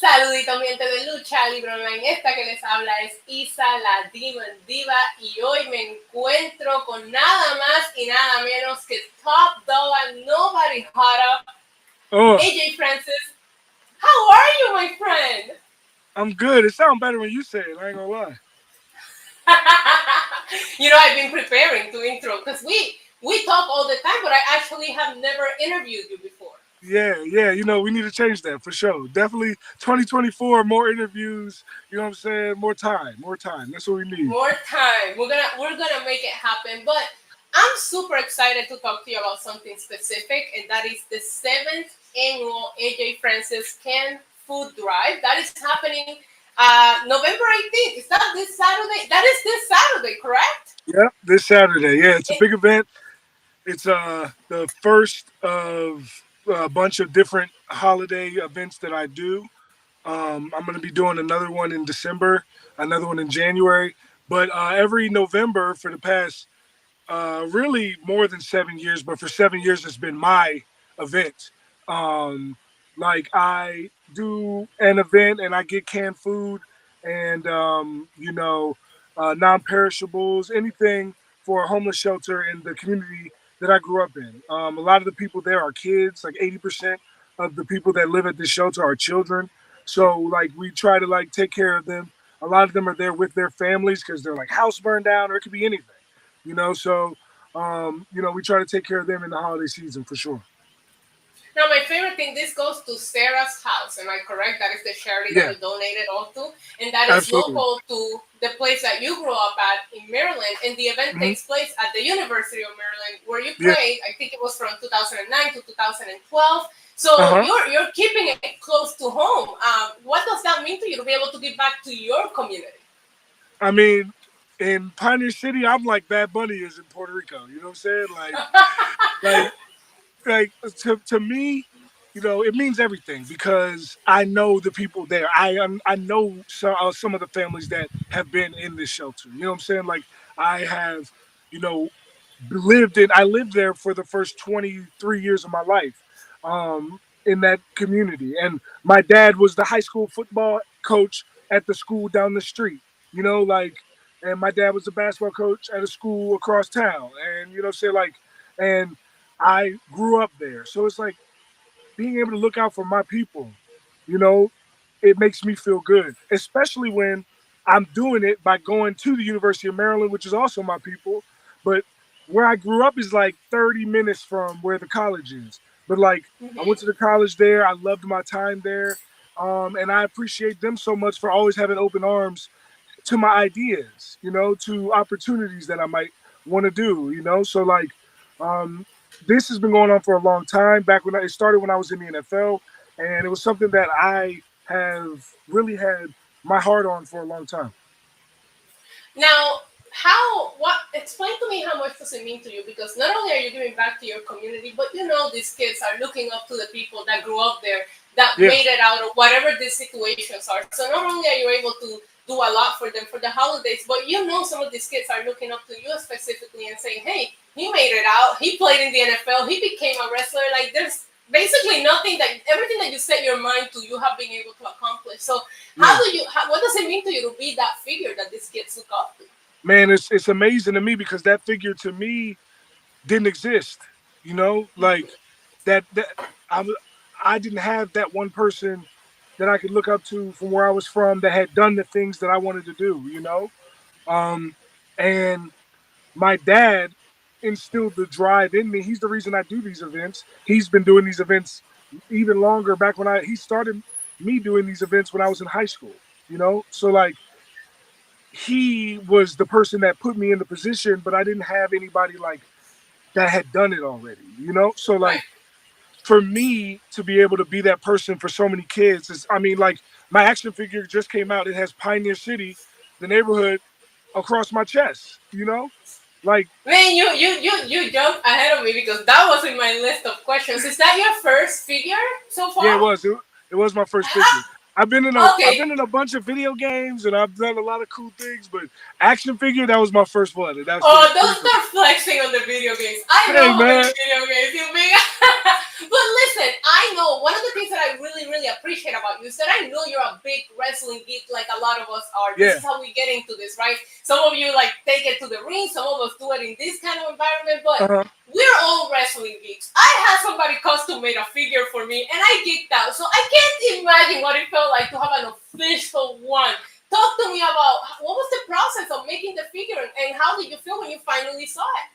Saludito ambiente de lucha, Libro Online. Esta que les habla es Isa, la Demon Diva, y hoy me encuentro con nada más y nada menos que Top Dog, Nobody Hotter, oh. AJ Francis. How are you, my friend? I'm good. It sounds better when you say it. I ain't gonna lie. you know, I've been preparing to intro because we we talk all the time, but I actually have never interviewed you before. Yeah, yeah, you know, we need to change that for sure. Definitely 2024, more interviews, you know what I'm saying? More time, more time. That's what we need. More time. We're gonna we're gonna make it happen. But I'm super excited to talk to you about something specific, and that is the seventh annual AJ Francis Can Food Drive. That is happening uh November 18th. Is that this Saturday? That is this Saturday, correct? Yeah, this Saturday. Yeah, it's a big event. It's uh the first of a bunch of different holiday events that I do. Um, I'm going to be doing another one in December, another one in January. But uh, every November for the past uh, really more than seven years, but for seven years, it's been my event. Um, like I do an event and I get canned food and, um, you know, uh, non perishables, anything for a homeless shelter in the community that I grew up in. Um, a lot of the people there are kids. Like 80% of the people that live at this shelter are children. So like we try to like take care of them. A lot of them are there with their families because they're like house burned down or it could be anything, you know. So um, you know we try to take care of them in the holiday season for sure. Now, my favorite thing, this goes to Sarah's house. Am I correct? That is the charity yeah. that you donated all to, and that is Absolutely. local to the place that you grew up at in Maryland. And the event mm-hmm. takes place at the University of Maryland, where you played. Yeah. I think it was from 2009 to 2012. So uh-huh. you're you're keeping it close to home. Um, what does that mean to you to be able to give back to your community? I mean, in Pioneer City, I'm like Bad Bunny is in Puerto Rico. You know what I'm saying? Like, like like to, to me, you know, it means everything because I know the people there. I um, I know some, uh, some of the families that have been in this shelter. You know what I'm saying? Like I have, you know, lived in. I lived there for the first 23 years of my life, um, in that community. And my dad was the high school football coach at the school down the street. You know, like, and my dad was a basketball coach at a school across town. And you know, say like, and I grew up there. So it's like being able to look out for my people, you know, it makes me feel good, especially when I'm doing it by going to the University of Maryland, which is also my people. But where I grew up is like 30 minutes from where the college is. But like I went to the college there, I loved my time there. Um, and I appreciate them so much for always having open arms to my ideas, you know, to opportunities that I might want to do, you know. So like um, this has been going on for a long time. Back when I, it started when I was in the NFL, and it was something that I have really had my heart on for a long time. Now, how what explain to me how much does it mean to you? Because not only are you giving back to your community, but you know these kids are looking up to the people that grew up there that yeah. made it out of whatever these situations are. So not only are you able to do a lot for them for the holidays, but you know some of these kids are looking up to you specifically and saying, Hey, he made it out. He played in the NFL. He became a wrestler. Like there's basically nothing that everything that you set your mind to, you have been able to accomplish. So how yeah. do you? How, what does it mean to you to be that figure that these kids look up to? Man, it's it's amazing to me because that figure to me didn't exist. You know, like that that I I didn't have that one person that I could look up to from where I was from that had done the things that I wanted to do. You know, um, and my dad instilled the drive in me. He's the reason I do these events. He's been doing these events even longer back when I he started me doing these events when I was in high school, you know? So like he was the person that put me in the position, but I didn't have anybody like that had done it already, you know? So like for me to be able to be that person for so many kids is I mean like my action figure just came out. It has Pioneer City, the neighborhood across my chest, you know? Like man, you you you you jumped ahead of me because that was in my list of questions. Is that your first figure so far? Yeah, it was. It, it was my first ah! figure. I've been in a okay. have been in a bunch of video games and I've done a lot of cool things, but action figure that was my first one. And that's oh, don't start flexing on the video games. I hey, know man. video games you mean. but listen, I know one of the things that I really, really appreciate about you is that I know you're a big wrestling geek, like a lot of us are. Yeah. This is how we get into this, right? Some of you like take it to the ring, some of us do it in this kind of environment, but Uh-huh. we're all wrestling geeks. I had somebody custom made a figure for me, and I geeked out. So I can't imagine what it felt like to have an official one. Talk to me about what was the process of making the figure, and how did you feel when you finally saw it?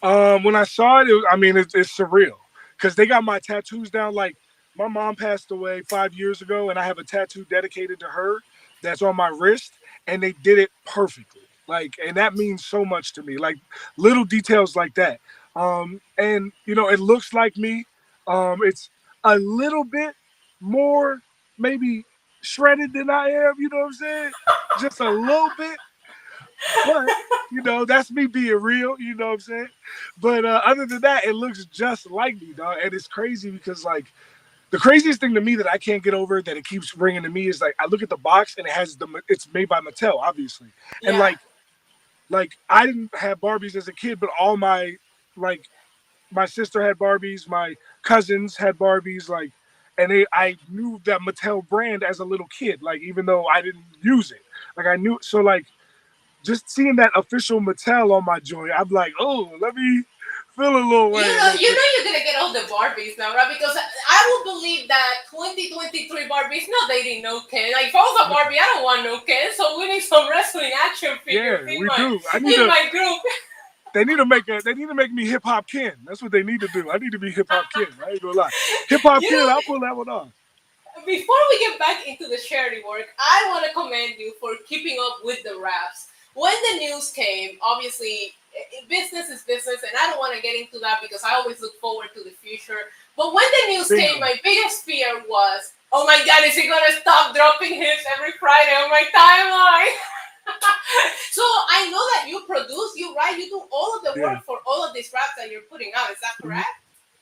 Um, when I saw it, it I mean, it's, it's surreal because they got my tattoos down. Like my mom passed away five years ago, and I have a tattoo dedicated to her that's on my wrist, and they did it perfectly. Like, and that means so much to me. Like little details like that. Um, and you know, it looks like me. Um, it's a little bit more maybe shredded than I am. You know what I'm saying? Just a little bit. But you know, that's me being real. You know what I'm saying? But uh, other than that, it looks just like me, dog. And it's crazy because like the craziest thing to me that I can't get over that it keeps bringing to me is like I look at the box and it has the it's made by Mattel, obviously, and Yeah. like like I didn't have Barbies as a kid, but all my like my sister had Barbies, my cousins had Barbies, like, and they I knew that Mattel brand as a little kid, like even though I didn't use it, like I knew so like just seeing that official Mattel on my joint, I'm like, oh, let me feel a little way. You know, you know you're gonna get all the Barbies now, right? Because I will believe that 2023 Barbies, no, they didn't know Ken. Like if I was a Barbie, I don't want no Ken, so we need some wrestling action yeah, figures in, we my, do. I need in to. my group. They need to make a. They need to make me hip hop Ken. That's what they need to do. I need to be hip hop Ken. I ain't gonna lie. Hip hop Ken. know- I'll pull that one off. Before we get back into the charity work, I want to commend you for keeping up with the raps. When the news came, obviously, business is business, and I don't want to get into that because I always look forward to the future. But when the news Bingo. came, my biggest fear was, oh my God, is he gonna stop dropping hits every Friday on my timeline? so I know that you produce, you write, you do all of the Yeah. work for all of these raps that you're putting out. Is that correct?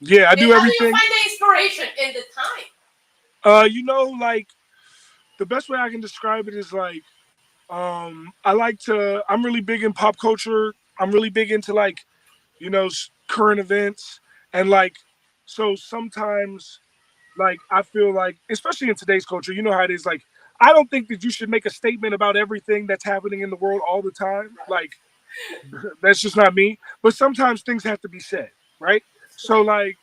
Yeah, I do And how do everything. you find the inspiration in the time? Uh, you know, like the best way I can describe it is like, um, I like to. I'm really big in pop culture. I'm really big into like, you know, current events and like, so sometimes, like I feel like, especially in today's culture, you know how it is. Like, I don't think that you should make a statement about everything that's happening in the world all the time. Like, that's just not me. But sometimes things have to be said, right? So like,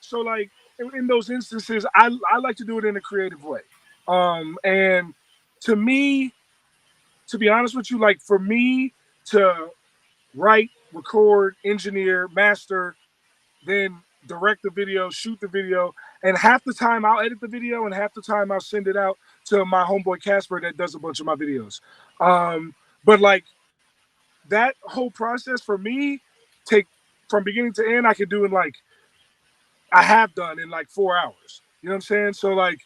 so like in, in those instances, I I like to do it in a creative way. Um, and to me, to be honest with you, like for me to write, record, engineer, master, then direct the video, shoot the video, and half the time I'll edit the video, and half the time I'll send it out to my homeboy Casper that does a bunch of my videos. Um, but like that whole process for me take from beginning to end, I could do in like I have done in like four hours. You know what I'm saying? So like,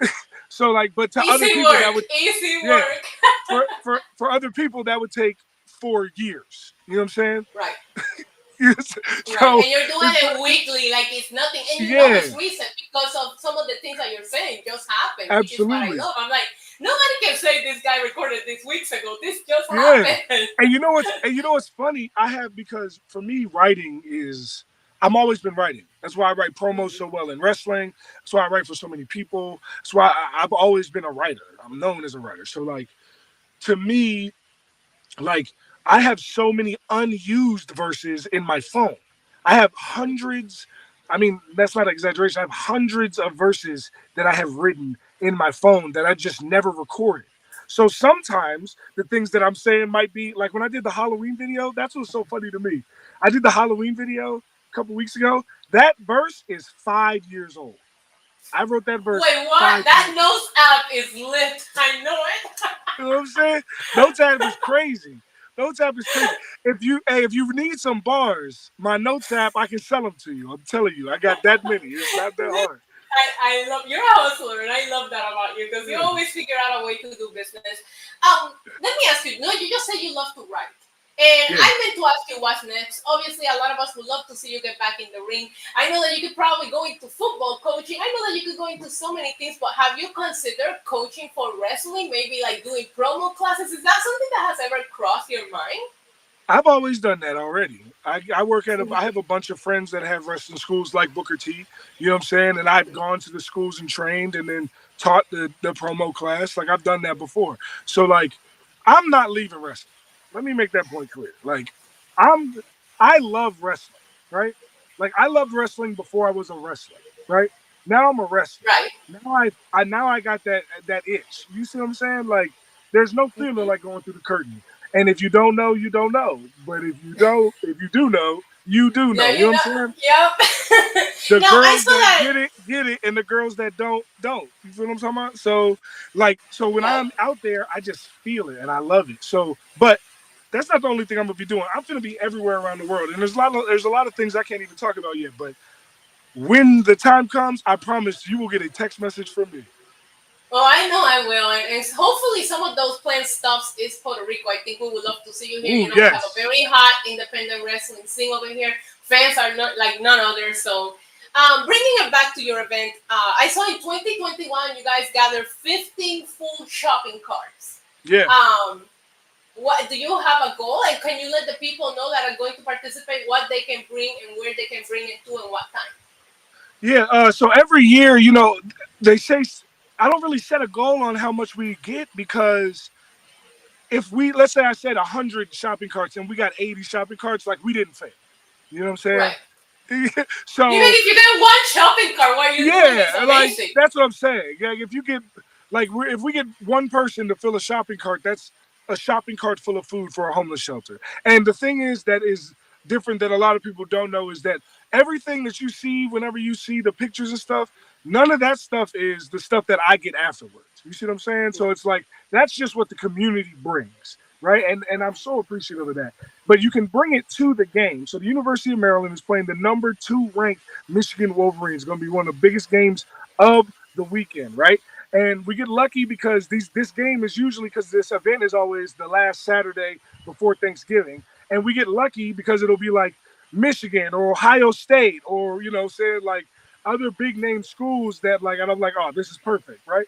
so like, but to other people work. that would Easy Yeah. work. for, for for other people that would take four years. You know what I'm saying? Right. Yes. Right. so and you're doing it weekly, like it's nothing. And you know Yeah. it's recent because of some of the things that you're saying just happened. Which is what I Absolutely. love. I'm like, nobody can say this guy recorded this weeks ago. This just Yeah. happened. and you know what's and you know what's funny? I have because for me writing is I'm always been writing. That's why I write promos so well in wrestling. That's why I write for so many people. That's why I, I've always been a writer. I'm known as a writer. So like to me, like I have so many unused verses in my phone. I have hundreds. I mean, that's not exaggeration. I have hundreds of verses that I have written in my phone that I just never recorded. So sometimes the things that I'm saying might be like when I did the Halloween video, that's what's so funny to me. I did the Halloween video couple weeks ago. That verse is five years old. I wrote that verse. Wait, what? That years- nose app is lit. I know it. You know what I'm saying? No tab is crazy. No tab is crazy. If you hey, if you need some bars, my notes app, I can sell them to you. I'm telling you, I got that many. It's not that hard. I, I love you're a hustler and I love that about you because you always figure out a way to do business. Um, let me ask you. No, you just said you love to write, and Yeah. I meant to ask you what's next. Obviously, a lot of us would love to see you get back in the ring. I know that you could probably go into football coaching. I know that you could go into so many things, but have you considered coaching for wrestling? Maybe like doing promo classes. Is that something that has ever crossed your mind? I've always done that already. I, I work at a mm-hmm. I have a bunch of friends that have wrestling schools like Booker T. You know what I'm saying? And I've gone to the schools and trained and then taught the, the promo class. Like I've done that before. So like I'm not leaving wrestling. Let me make that point clear. Like I'm I love wrestling, right? Like I loved wrestling before I was a wrestler, right? Now I'm a wrestler. Right. Now I, I now I got that that itch. You see what I'm saying? Like there's no feeling Mhm. like going through the curtain. And if you don't know, you don't know. But if you don't, if you do know, you do know. Yeah, you know what I'm saying? Yep. The No, girls that that. get it, get it, and the girls that don't, don't. You feel what I'm talking about? So, like, so when Yeah. I'm out there, I just feel it and I love it. So, but that's not the only thing I'm gonna be doing. I'm gonna be everywhere around the world, and there's a lot of there's a lot of things I can't even talk about yet. But when the time comes, I promise you will get a text message from me. Well, I know I will, and, hopefully some of those planned stops is Puerto Rico. I think we would love to see you here. Ooh, you know, we have yes. a very hot independent wrestling scene over here. Fans are not like none other. So, um, bringing it back to your event, uh, I saw in 2021 you guys gathered 15 full shopping carts. Yeah. Um, what do you have a goal, and can you let the people know that are going to participate what they can bring and where they can bring it to and what time? Yeah, uh, so every year, you know, they say I don't really set a goal on how much we get because if we let's say I said hundred shopping carts and we got eighty shopping carts, like we didn't fail. You know what I'm saying? Right. so Even if you get one shopping cart, what doing yeah, like that's what I'm saying. Like if you get like if we get one person to fill a shopping cart, that's a shopping cart full of food for a homeless shelter. And the thing is that is different that a lot of people don't know is that everything that you see whenever you see the pictures and stuff, none of that stuff is the stuff that I get afterwards. You see what I'm saying? So it's like that's just what the community brings, right? And and I'm so appreciative of that. But you can bring it to the game. So the University of Maryland is playing the number two ranked Michigan Wolverines. Going to be one of the biggest games of the weekend, right? And we get lucky because these this game is usually because this event is always the last Saturday before Thanksgiving, and we get lucky because it'll be like Michigan or Ohio State or you know saying like other big name schools that like and I'm like oh this is perfect right?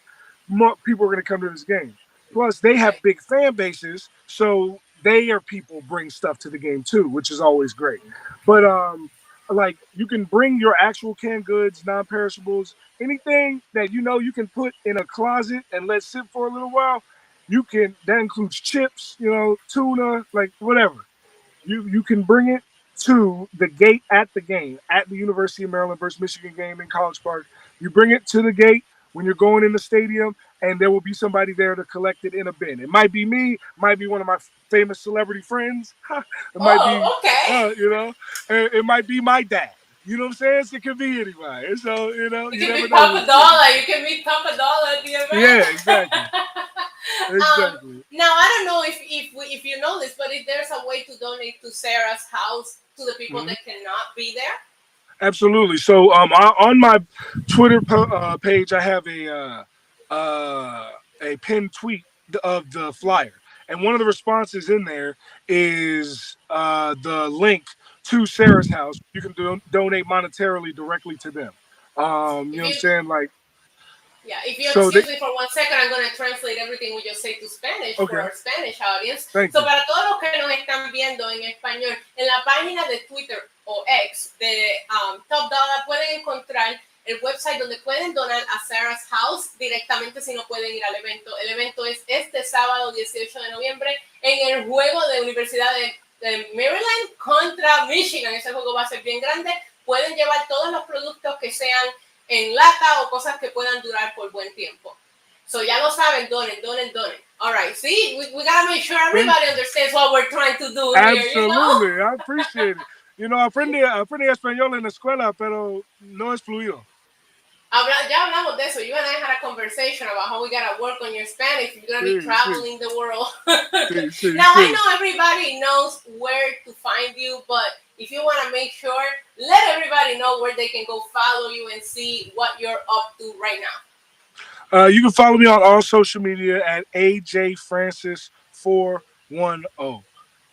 People are going to come to this game. Plus they have big fan bases so they are people bring stuff to the game too which is always great. But um like you can bring your actual canned goods non-perishables anything that you know you can put in a closet and let sit for a little while you can that includes chips you know tuna like whatever you you can bring it to the gate at the game at the University of Maryland versus Michigan game in College Park. You bring it to the gate when you're going in the stadium, and there will be somebody there to collect it in a bin. It might be me, might be one of my famous celebrity friends. it might oh, be, okay. uh, you know, it, it might be my dad. You know what I'm saying? It could be anybody. So you know, you you can never meet know. Papa Dollar. You can meet Dollar at the event. Yeah, exactly. Um, Exactly. now I don't know if if we, if you know this, but if there's a way to donate to Sarah's house to the people Mhm. that cannot be there. Absolutely. So um, I, on my Twitter uh, page, I have a uh, uh, a pinned tweet of the flyer, and one of the responses in there is uh, the link to Sarah's house. You can do- donate monetarily directly to them. Um, you know what I'm saying? Like, Yeah, if you So excuse they- me for one second, I'm going to translate everything we just say to Spanish Okay. for our Spanish audience. thank So, you. para todos los que nos están viendo en español, en la página de Twitter o X de Top Dollar pueden encontrar el website donde pueden donar a Sarah's House directamente si no pueden ir al evento. El evento es este sábado 18 de noviembre en el juego de Universidad de, de Maryland contra Michigan. Ese juego va a ser bien grande. Pueden llevar todos los productos que sean en lata o cosas que puedan durar por buen tiempo. So ya lo saben, donen, donen, donen. All right, see, we, we gotta make sure everybody understands what we're trying to do here, you know? Absolutely, I appreciate it. You know, aprendí, aprendí español en la escuela, pero no es fluido. Habla, ya hablamos de eso. You and I had a conversation about how we gotta work on your Spanish. You're gonna be Sí, sí. traveling the world. Sí, now I know everybody knows where to find you, but if you want to make sure, let everybody know where they can go follow you and see what you're up to right now. Uh, you can follow me on all social media at AJFrancis410.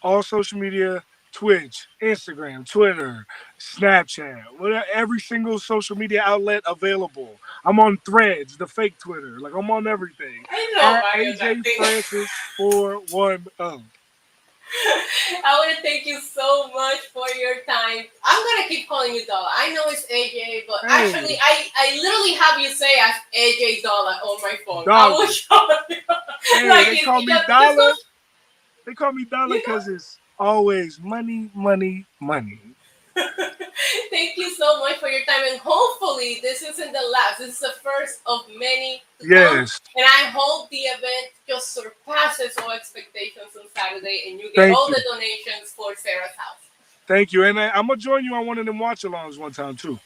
All social media Twitch, Instagram, Twitter, Snapchat, whatever, every single social media outlet available. I'm on threads, the fake Twitter. Like I'm on everything. I know At Mario, that AJ thing. Francis 410. I want to thank you so much for your time. I'm gonna keep calling you Dollar. I know it's AJ, but Hey. actually, I I literally have you say as AJ Dollar on my phone. I will show you. Hey, Like, they it's- call me Dollar. They call me Dollar because it's always money, money, money. Thank you so much for your time, and hopefully this isn't the last. This is the first of many. to come. Yes. And I hope the event just surpasses all expectations on Saturday, and you get Thank all you. the donations for Sarah's house. Thank you. And I, I'm gonna join you on one of them watch alongs one time too.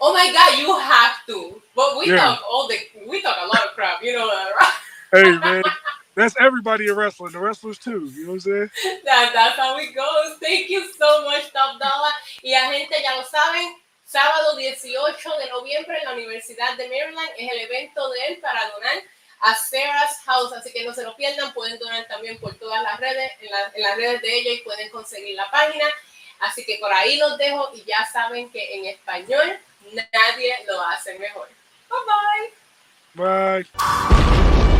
Oh my God, you have to. But we Yeah. talk all the we talk a lot of crap, you know that, right? Hey man, that's everybody in wrestling. The wrestlers too. You know what I'm saying? That, that's how it goes. Thank you so much, Top Dollar. Y la gente ya lo saben, sábado 18 de noviembre en la Universidad de Maryland es el evento de él para donar a Sarah's House, así que no se lo pierdan, pueden donar también por todas las redes, en, la- en las redes de ella y pueden conseguir la página. Así que por ahí los dejo y ya saben que en español nadie lo hace mejor. Bye bye. Bye.